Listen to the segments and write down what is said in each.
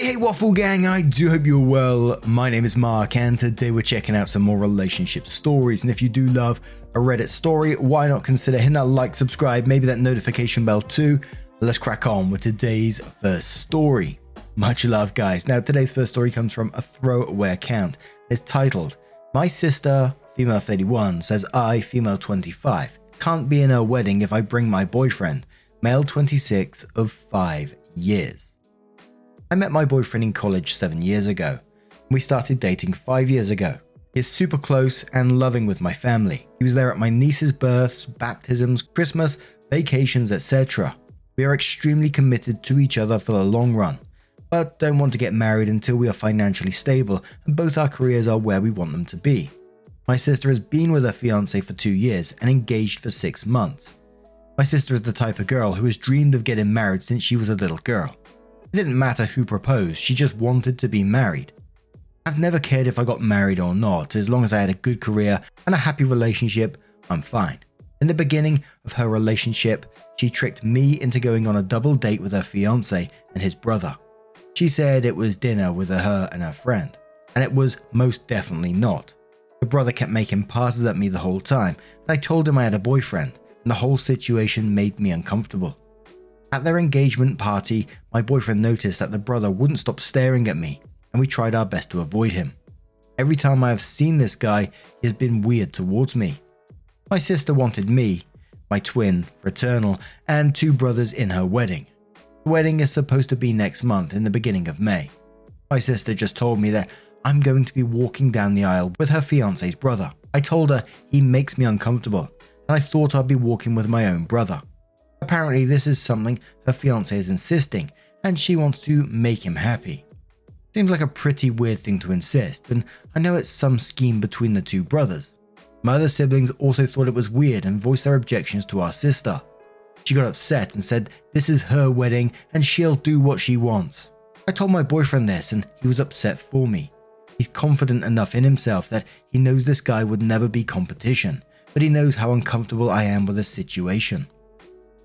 Hey, hey, Waffle Gang, I do hope you're well. My name is Mark, and today we're checking out some more relationship stories. And if you do love a Reddit story, why not consider hitting that like, subscribe, maybe that notification bell too? Let's crack on with today's first story. Much love, guys. Now, today's first story comes from a throwaway account. It's titled, My Sister, female 31, says I, female 25, can't be in her wedding if I bring my boyfriend, male 26 of 5 years. I met my boyfriend in college seven years ago. We started dating five years ago. He's super close and loving with my family. He was there at my niece's births, baptisms, Christmas, vacations, etc. We are extremely committed to each other for the long run, but don't want to get married until we are financially stable and both our careers are where we want them to be. My sister has been with her fiance for two years and engaged for six months. My sister is the type of girl who has dreamed of getting married since she was a little girl. It didn't matter who proposed, she just wanted to be married. I've never cared if I got married or not, as long as I had a good career and a happy relationship, I'm fine. In the beginning of her relationship, she tricked me into going on a double date with her fiance and his brother. She said it was dinner with her and her friend, and it was most definitely not. The brother kept making passes at me the whole time, and I told him I had a boyfriend, and the whole situation made me uncomfortable. At their engagement party, my boyfriend noticed that the brother wouldn't stop staring at me, and we tried our best to avoid him. Every time I have seen this guy, he has been weird towards me. My sister wanted me, my twin, fraternal, and two brothers in her wedding. The wedding is supposed to be next month in the beginning of May. My sister just told me that I'm going to be walking down the aisle with her fiance's brother. I told her he makes me uncomfortable, and I thought I'd be walking with my own brother. Apparently, this is something her fiance is insisting, and she wants to make him happy. Seems like a pretty weird thing to insist, and I know it's some scheme between the two brothers. My other siblings also thought it was weird and voiced their objections to our sister. She got upset and said this is her wedding and she'll do what she wants. I told my boyfriend this and he was upset for me. He's confident enough in himself that he knows this guy would never be competition, but he knows how uncomfortable I am with the situation.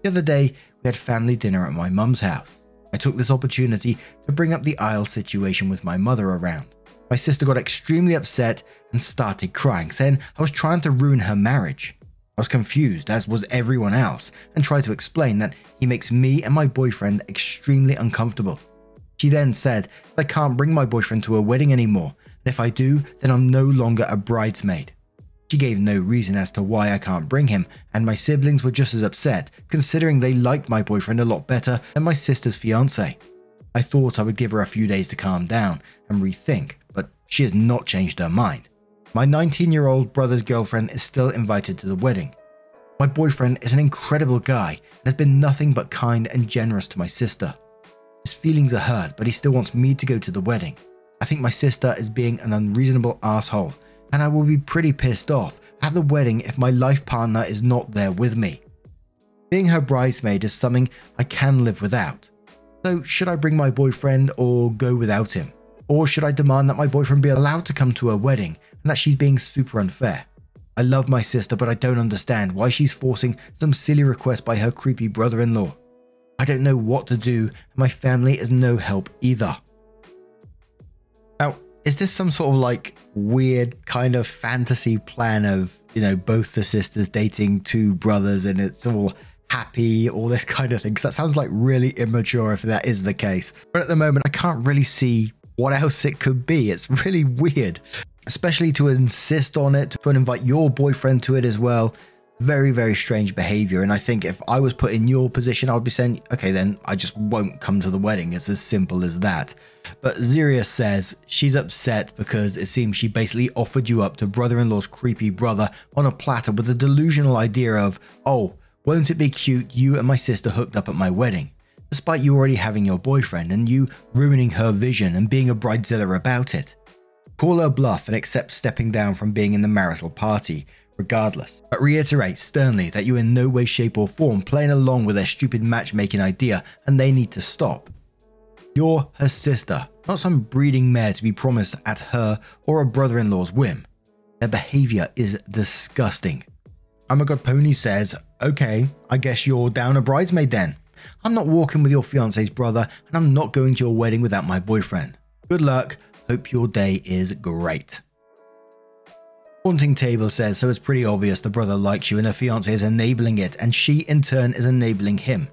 The other day, we had family dinner at my mum's house. I took this opportunity to bring up the aisle situation with my mother around. My sister got extremely upset and started crying, saying I was trying to ruin her marriage. I was confused, as was everyone else, and tried to explain that he makes me and my boyfriend extremely uncomfortable. She then said I can't bring my boyfriend to a wedding anymore, and if I do, then I'm no longer a bridesmaid. She gave no reason as to why I can't bring him, and my siblings were just as upset, considering they liked my boyfriend a lot better than my sister's fiance. I thought I would give her a few days to calm down and rethink, but she has not changed her mind. My 19 year old brother's girlfriend is still invited to the wedding. My boyfriend is an incredible guy and has been nothing but kind and generous to my sister. His feelings are hurt, but he still wants me to go to the wedding. I think my sister is being an unreasonable asshole and I will be pretty pissed off at the wedding if my life partner is not there with me. Being her bridesmaid is something I can live without. So, should I bring my boyfriend or go without him? Or should I demand that my boyfriend be allowed to come to her wedding and that she's being super unfair? I love my sister, but I don't understand why she's forcing some silly request by her creepy brother in law. I don't know what to do, and my family is no help either. Is this some sort of like weird kind of fantasy plan of you know both the sisters dating two brothers and it's all happy all this kind of thing? Because that sounds like really immature if that is the case. But at the moment i can't really see what else it could be. It's really weird especially to insist on it to invite your boyfriend to it as well very very strange behavior. And i think if i was put in your position i would be saying okay then i just won't come to the wedding. It's as simple as that. But Ziria says she's upset because it seems she basically offered you up to brother-in-law's creepy brother on a platter with the delusional idea of oh Won't it be cute you and my sister hooked up at my wedding, despite you already having your boyfriend and you ruining her vision and being a bridezilla about it? Call her bluff and accept stepping down from being in the marital party, regardless, but reiterate sternly that you're in no way, shape, or form playing along with their stupid matchmaking idea and they need to stop. You're her sister, not some breeding mare to be promised at her or a brother in law's whim. Their behavior is disgusting. I'm a God Pony says, Okay, I guess you're down a bridesmaid then. I'm not walking with your fiance's brother, and I'm not going to your wedding without my boyfriend. Good luck. Hope your day is great. Haunting Table says, so it's pretty obvious the brother likes you and her fiance is enabling it, and she in turn is enabling him.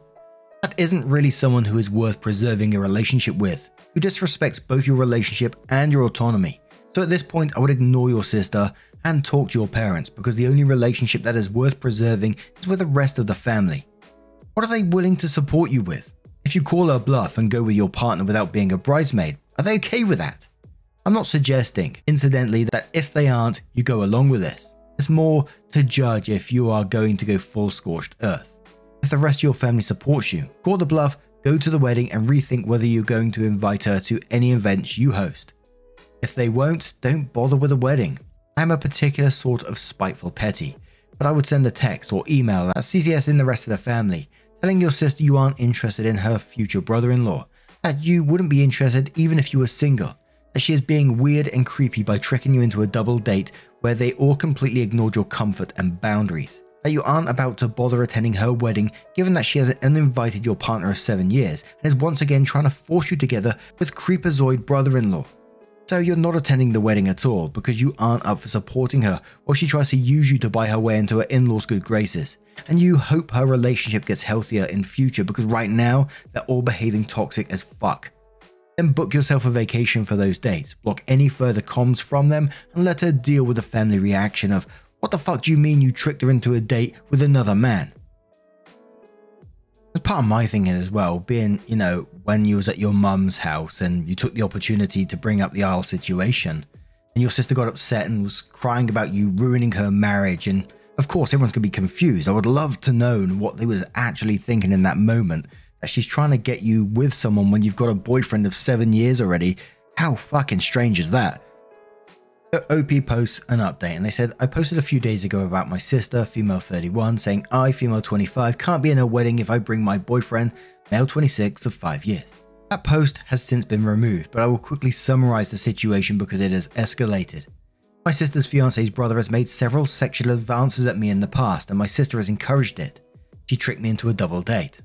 That isn't really someone who is worth preserving a relationship with, who disrespects both your relationship and your autonomy. So at this point, I would ignore your sister and talk to your parents because the only relationship that is worth preserving is with the rest of the family. What are they willing to support you with? If you call her bluff and go with your partner without being a bridesmaid, are they okay with that? I'm not suggesting, incidentally, that if they aren't, you go along with this. It's more to judge if you are going to go full scorched earth. If the rest of your family supports you, call the bluff, go to the wedding, and rethink whether you're going to invite her to any events you host. If they won't, don't bother with a wedding. I'm a particular sort of spiteful petty, but I would send a text or email that CCS in the rest of the family, telling your sister you aren't interested in her future brother in law, that you wouldn't be interested even if you were single, that she is being weird and creepy by tricking you into a double date where they all completely ignored your comfort and boundaries. That you aren't about to bother attending her wedding given that she has uninvited your partner of seven years and is once again trying to force you together with Creepazoid brother in law. So you're not attending the wedding at all because you aren't up for supporting her or she tries to use you to buy her way into her in law's good graces. And you hope her relationship gets healthier in future because right now they're all behaving toxic as fuck. Then book yourself a vacation for those dates, block any further comms from them, and let her deal with the family reaction of, What the fuck do you mean you tricked her into a date with another man? As part of my thinking as well, being, you know, when you was at your mum's house and you took the opportunity to bring up the aisle situation, and your sister got upset and was crying about you ruining her marriage, and of course everyone's gonna be confused. I would love to know what they was actually thinking in that moment she's trying to get you with someone when you've got a boyfriend of seven years already. How fucking strange is that? OP posts an update and they said, I posted a few days ago about my sister, female 31, saying I, female 25, can't be in a wedding if I bring my boyfriend, male 26 of 5 years. That post has since been removed, but I will quickly summarize the situation because it has escalated. My sister's fiance's brother has made several sexual advances at me in the past, and my sister has encouraged it. She tricked me into a double date.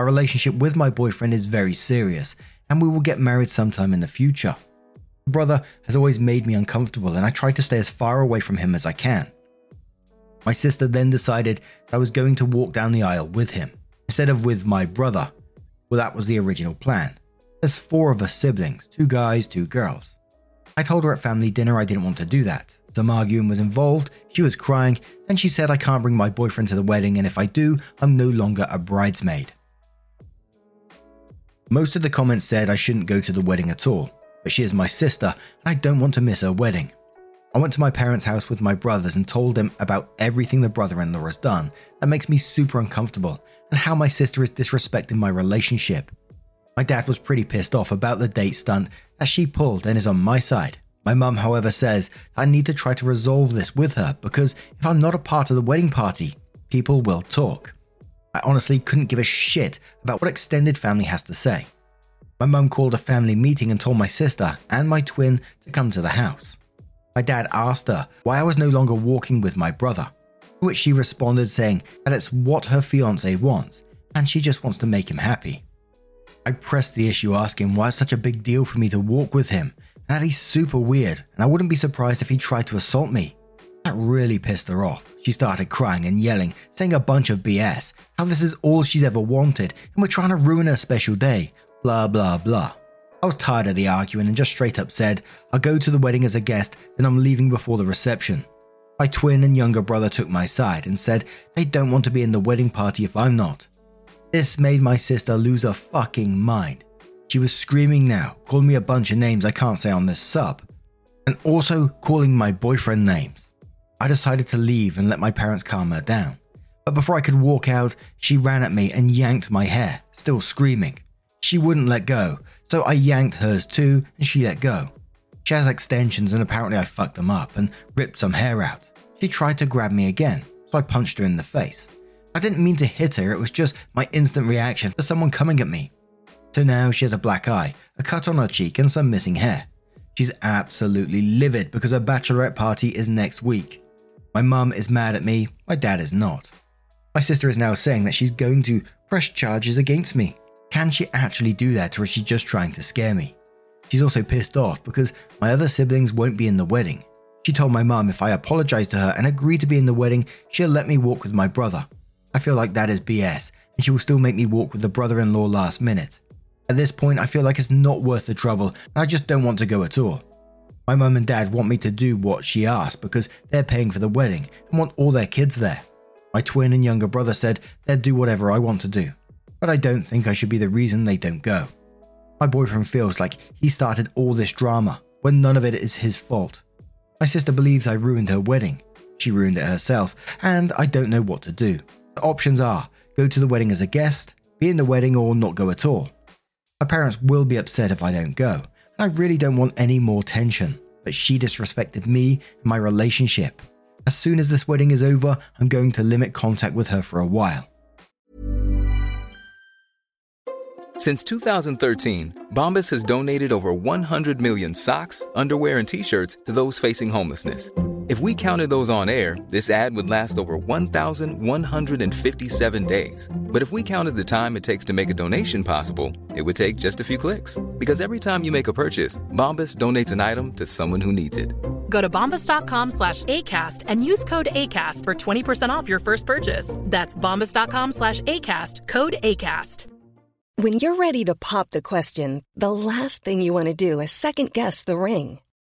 My relationship with my boyfriend is very serious, and we will get married sometime in the future. Brother has always made me uncomfortable, and I try to stay as far away from him as I can. My sister then decided I was going to walk down the aisle with him, instead of with my brother. Well, that was the original plan. There's four of us siblings two guys, two girls. I told her at family dinner I didn't want to do that. Some arguing was involved, she was crying, then she said I can't bring my boyfriend to the wedding, and if I do, I'm no longer a bridesmaid. Most of the comments said I shouldn't go to the wedding at all, but she is my sister and I don't want to miss her wedding. I went to my parents' house with my brothers and told them about everything the brother in law has done that makes me super uncomfortable and how my sister is disrespecting my relationship. My dad was pretty pissed off about the date stunt that she pulled and is on my side. My mum, however, says I need to try to resolve this with her because if I'm not a part of the wedding party, people will talk. I honestly couldn't give a shit about what extended family has to say. My mum called a family meeting and told my sister and my twin to come to the house. My dad asked her why I was no longer walking with my brother, to which she responded saying that it's what her fiance wants and she just wants to make him happy. I pressed the issue asking why it's such a big deal for me to walk with him and that he's super weird and I wouldn't be surprised if he tried to assault me. That really pissed her off. She started crying and yelling, saying a bunch of BS, how this is all she's ever wanted, and we're trying to ruin her special day, blah blah blah. I was tired of the arguing and just straight up said, I'll go to the wedding as a guest, then I'm leaving before the reception. My twin and younger brother took my side and said they don't want to be in the wedding party if I'm not. This made my sister lose her fucking mind. She was screaming now, calling me a bunch of names I can't say on this sub, and also calling my boyfriend names. I decided to leave and let my parents calm her down. But before I could walk out, she ran at me and yanked my hair, still screaming. She wouldn't let go, so I yanked hers too, and she let go. She has extensions, and apparently I fucked them up and ripped some hair out. She tried to grab me again, so I punched her in the face. I didn't mean to hit her, it was just my instant reaction to someone coming at me. So now she has a black eye, a cut on her cheek, and some missing hair. She's absolutely livid because her bachelorette party is next week. My mum is mad at me, my dad is not. My sister is now saying that she's going to press charges against me. Can she actually do that, or is she just trying to scare me? She's also pissed off because my other siblings won't be in the wedding. She told my mum if I apologize to her and agree to be in the wedding, she'll let me walk with my brother. I feel like that is BS, and she will still make me walk with the brother in law last minute. At this point, I feel like it's not worth the trouble, and I just don't want to go at all. My mum and dad want me to do what she asked because they're paying for the wedding and want all their kids there. My twin and younger brother said they'd do whatever I want to do, but I don't think I should be the reason they don't go. My boyfriend feels like he started all this drama when none of it is his fault. My sister believes I ruined her wedding. She ruined it herself, and I don't know what to do. The options are go to the wedding as a guest, be in the wedding, or not go at all. My parents will be upset if I don't go, I really don't want any more tension. But she disrespected me and my relationship. As soon as this wedding is over, I'm going to limit contact with her for a while. Since 2013, Bombas has donated over 100 million socks, underwear, and t shirts to those facing homelessness. If we counted those on air, this ad would last over 1,157 days. But if we counted the time it takes to make a donation possible, it would take just a few clicks. Because every time you make a purchase, Bombas donates an item to someone who needs it. Go to bombas.com slash ACAST and use code ACAST for 20% off your first purchase. That's bombas.com slash ACAST, code ACAST. When you're ready to pop the question, the last thing you want to do is second guess the ring.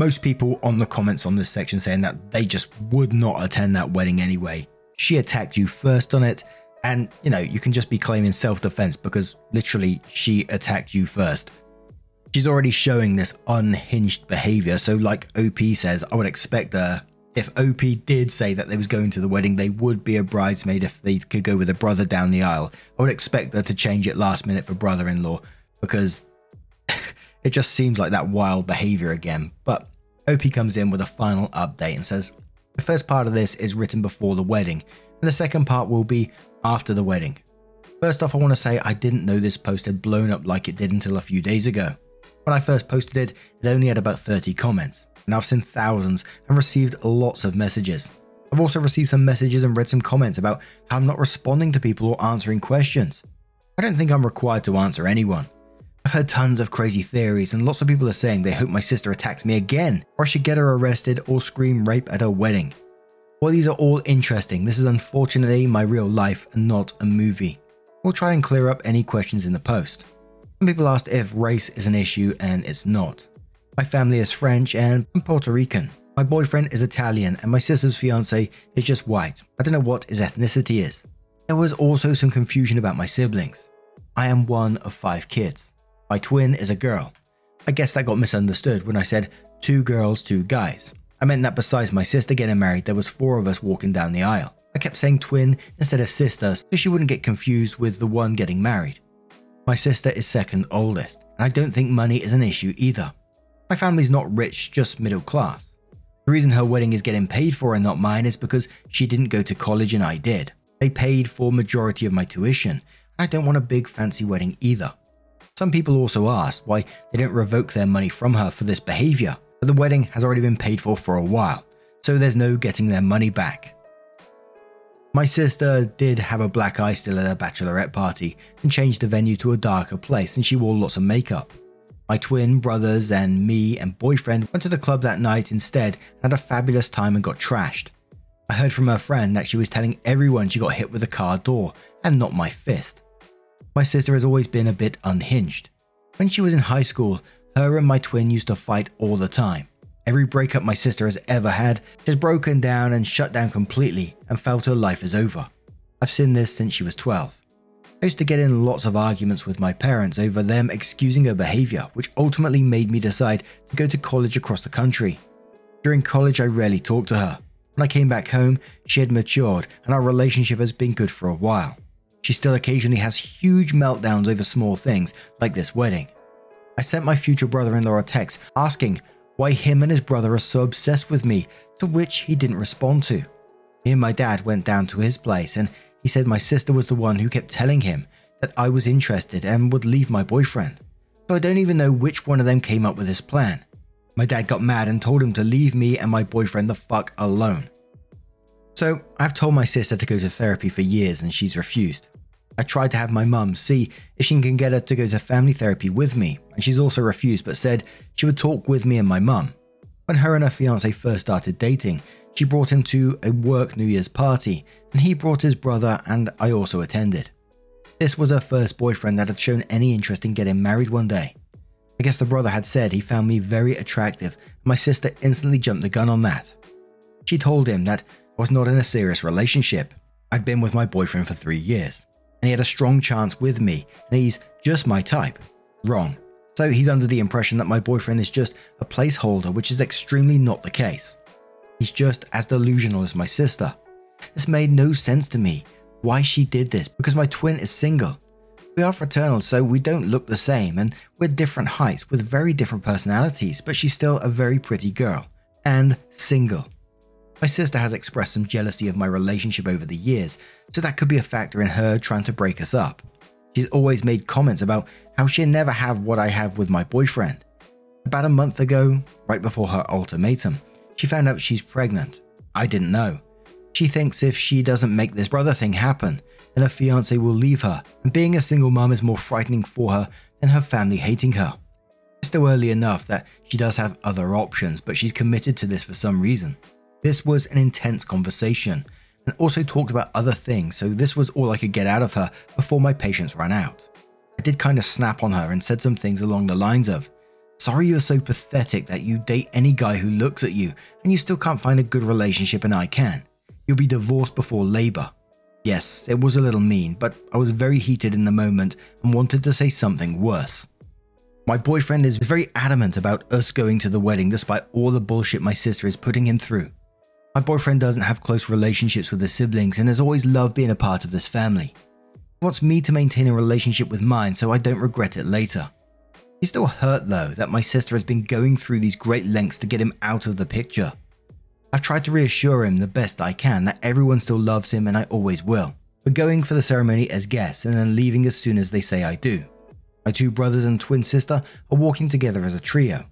Most people on the comments on this section saying that they just would not attend that wedding anyway. She attacked you first on it, and you know, you can just be claiming self defense because literally she attacked you first. She's already showing this unhinged behavior, so like OP says, I would expect her. If OP did say that they was going to the wedding, they would be a bridesmaid if they could go with a brother down the aisle. I would expect her to change it last minute for brother in law because it just seems like that wild behavior again. But OP comes in with a final update and says the first part of this is written before the wedding, and the second part will be after the wedding. First off, I want to say I didn't know this post had blown up like it did until a few days ago. When I first posted it, it only had about 30 comments, and I've seen thousands and received lots of messages. I've also received some messages and read some comments about how I'm not responding to people or answering questions. I don't think I'm required to answer anyone. I've heard tons of crazy theories, and lots of people are saying they hope my sister attacks me again, or I should get her arrested or scream rape at her wedding. While these are all interesting, this is unfortunately my real life and not a movie. We'll try and clear up any questions in the post. Some people asked if race is an issue, and it's not. My family is French and I'm Puerto Rican. My boyfriend is Italian, and my sister's fiance is just white. I don't know what his ethnicity is. There was also some confusion about my siblings. I am one of five kids. My twin is a girl. I guess that got misunderstood when I said two girls, two guys. I meant that besides my sister getting married, there was four of us walking down the aisle. I kept saying twin instead of sister so she wouldn't get confused with the one getting married. My sister is second oldest, and I don't think money is an issue either. My family's not rich, just middle class. The reason her wedding is getting paid for and not mine is because she didn't go to college and I did. They paid for majority of my tuition, and I don't want a big fancy wedding either. Some people also asked why they didn't revoke their money from her for this behavior, but the wedding has already been paid for for a while, so there's no getting their money back. My sister did have a black eye still at her bachelorette party and changed the venue to a darker place, and she wore lots of makeup. My twin brothers and me and boyfriend went to the club that night instead and had a fabulous time and got trashed. I heard from her friend that she was telling everyone she got hit with a car door and not my fist. My sister has always been a bit unhinged. When she was in high school, her and my twin used to fight all the time. Every breakup my sister has ever had has broken down and shut down completely and felt her life is over. I've seen this since she was 12. I used to get in lots of arguments with my parents over them excusing her behavior, which ultimately made me decide to go to college across the country. During college, I rarely talked to her. When I came back home, she had matured and our relationship has been good for a while. She still occasionally has huge meltdowns over small things, like this wedding. I sent my future brother in law a text asking why him and his brother are so obsessed with me, to which he didn't respond to. Me and my dad went down to his place and he said my sister was the one who kept telling him that I was interested and would leave my boyfriend. So I don't even know which one of them came up with this plan. My dad got mad and told him to leave me and my boyfriend the fuck alone. So I've told my sister to go to therapy for years and she's refused. I tried to have my mum see if she can get her to go to family therapy with me, and she's also refused but said she would talk with me and my mum. When her and her fiance first started dating, she brought him to a work New Year's party, and he brought his brother, and I also attended. This was her first boyfriend that had shown any interest in getting married one day. I guess the brother had said he found me very attractive, and my sister instantly jumped the gun on that. She told him that I was not in a serious relationship. I'd been with my boyfriend for three years, and he had a strong chance with me, and he's just my type. Wrong. So he's under the impression that my boyfriend is just a placeholder, which is extremely not the case. He's just as delusional as my sister. This made no sense to me why she did this because my twin is single. We are fraternal, so we don't look the same, and we're different heights with very different personalities, but she's still a very pretty girl and single. My sister has expressed some jealousy of my relationship over the years, so that could be a factor in her trying to break us up. She's always made comments about how she'll never have what I have with my boyfriend. About a month ago, right before her ultimatum, she found out she's pregnant. I didn't know. She thinks if she doesn't make this brother thing happen, then her fiance will leave her, and being a single mom is more frightening for her than her family hating her. It's still early enough that she does have other options, but she's committed to this for some reason. This was an intense conversation, and also talked about other things, so this was all I could get out of her before my patience ran out. I did kind of snap on her and said some things along the lines of, Sorry you're so pathetic that you date any guy who looks at you and you still can't find a good relationship and I can. You'll be divorced before labor. Yes, it was a little mean, but I was very heated in the moment and wanted to say something worse. My boyfriend is very adamant about us going to the wedding despite all the bullshit my sister is putting him through. My boyfriend doesn't have close relationships with his siblings and has always loved being a part of this family. He wants me to maintain a relationship with mine so I don't regret it later. He's still hurt though that my sister has been going through these great lengths to get him out of the picture. I've tried to reassure him the best I can that everyone still loves him and I always will. But going for the ceremony as guests and then leaving as soon as they say I do. My two brothers and twin sister are walking together as a trio.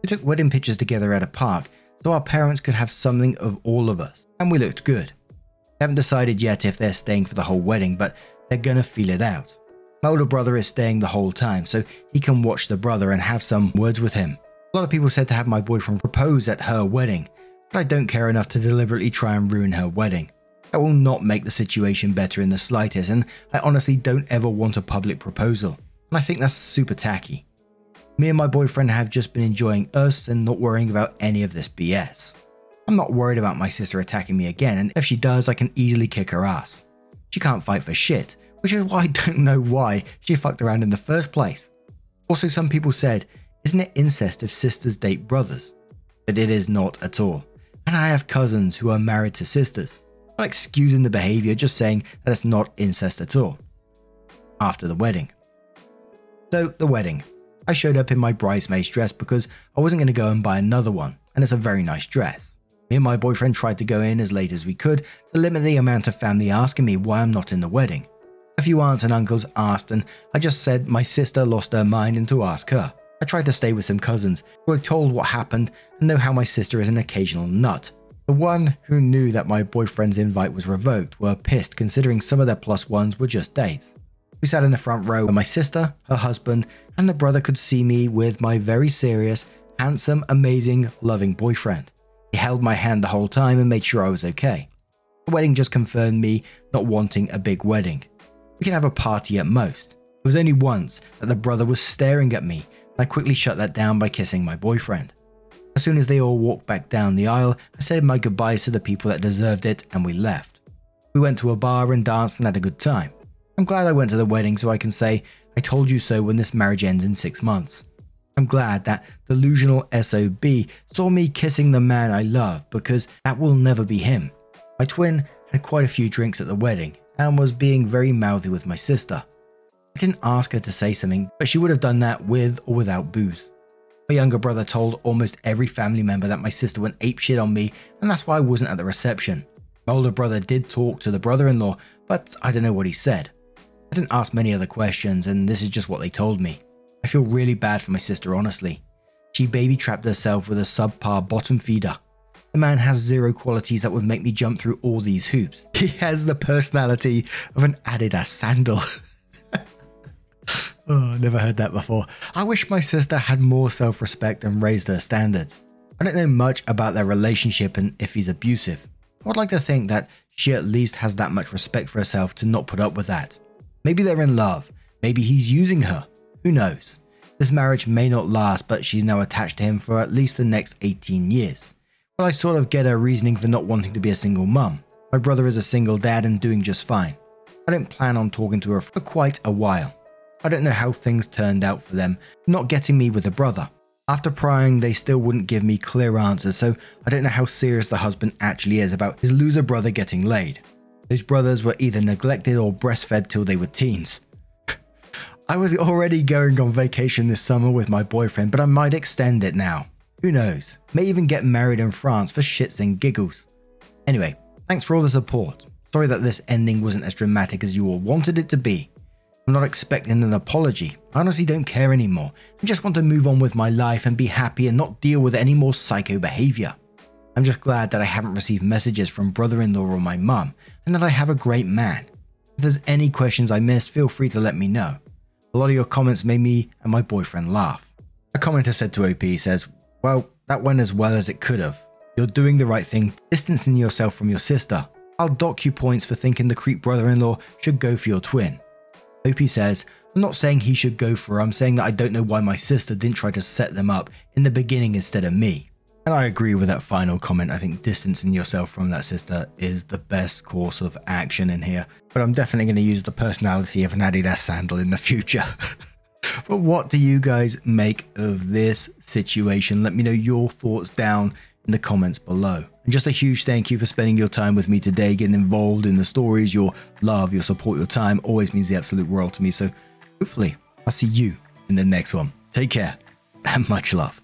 We took wedding pictures together at a park so our parents could have something of all of us, and we looked good. They Haven't decided yet if they're staying for the whole wedding, but they're gonna feel it out. My older brother is staying the whole time, so he can watch the brother and have some words with him. A lot of people said to have my boyfriend propose at her wedding, but I don't care enough to deliberately try and ruin her wedding. That will not make the situation better in the slightest, and I honestly don't ever want a public proposal. And I think that's super tacky. Me and my boyfriend have just been enjoying us and not worrying about any of this BS. I'm not worried about my sister attacking me again, and if she does, I can easily kick her ass. She can't fight for shit, which is why I don't know why she fucked around in the first place. Also, some people said, isn't it incest if sisters date brothers? But it is not at all. And I have cousins who are married to sisters. I'm not excusing the behavior, just saying that it's not incest at all. After the wedding. So, the wedding. I showed up in my bridesmaid's dress because I wasn't going to go and buy another one, and it's a very nice dress. Me and my boyfriend tried to go in as late as we could to limit the amount of family asking me why I'm not in the wedding. A few aunts and uncles asked, and I just said my sister lost her mind and to ask her. I tried to stay with some cousins who had told what happened and know how my sister is an occasional nut. The one who knew that my boyfriend's invite was revoked were pissed considering some of their plus ones were just dates. We sat in the front row where my sister, her husband, and the brother could see me with my very serious, handsome, amazing, loving boyfriend. He held my hand the whole time and made sure I was okay. The wedding just confirmed me not wanting a big wedding. We can have a party at most. It was only once that the brother was staring at me, and I quickly shut that down by kissing my boyfriend. As soon as they all walked back down the aisle, I said my goodbyes to the people that deserved it and we left. We went to a bar and danced and had a good time. I'm glad I went to the wedding so I can say, I told you so when this marriage ends in six months. I'm glad that delusional SOB saw me kissing the man I love because that will never be him. My twin had quite a few drinks at the wedding and was being very mouthy with my sister. I didn't ask her to say something, but she would have done that with or without booze. My younger brother told almost every family member that my sister went apeshit on me, and that's why I wasn't at the reception. My older brother did talk to the brother in law, but I don't know what he said. I didn't ask many other questions, and this is just what they told me. I feel really bad for my sister, honestly. She baby trapped herself with a subpar bottom feeder. The man has zero qualities that would make me jump through all these hoops. He has the personality of an Adidas sandal. oh, never heard that before. I wish my sister had more self respect and raised her standards. I don't know much about their relationship and if he's abusive. I would like to think that she at least has that much respect for herself to not put up with that. Maybe they're in love. Maybe he's using her. Who knows? This marriage may not last, but she's now attached to him for at least the next 18 years. But I sort of get her reasoning for not wanting to be a single mum. My brother is a single dad and doing just fine. I don't plan on talking to her for quite a while. I don't know how things turned out for them, not getting me with a brother. After prying, they still wouldn't give me clear answers, so I don't know how serious the husband actually is about his loser brother getting laid. Those brothers were either neglected or breastfed till they were teens. I was already going on vacation this summer with my boyfriend, but I might extend it now. Who knows? May even get married in France for shits and giggles. Anyway, thanks for all the support. Sorry that this ending wasn't as dramatic as you all wanted it to be. I'm not expecting an apology. I honestly don't care anymore. I just want to move on with my life and be happy and not deal with any more psycho behavior. I'm just glad that I haven't received messages from brother in law or my mum, and that I have a great man. If there's any questions I missed, feel free to let me know. A lot of your comments made me and my boyfriend laugh. A commenter said to OP says, Well, that went as well as it could have. You're doing the right thing, distancing yourself from your sister. I'll dock you points for thinking the creep brother in law should go for your twin. OP says, I'm not saying he should go for her, I'm saying that I don't know why my sister didn't try to set them up in the beginning instead of me. And I agree with that final comment. I think distancing yourself from that sister is the best course of action in here. But I'm definitely going to use the personality of an Adidas sandal in the future. but what do you guys make of this situation? Let me know your thoughts down in the comments below. And just a huge thank you for spending your time with me today, getting involved in the stories. Your love, your support, your time always means the absolute world to me. So hopefully, I'll see you in the next one. Take care and much love.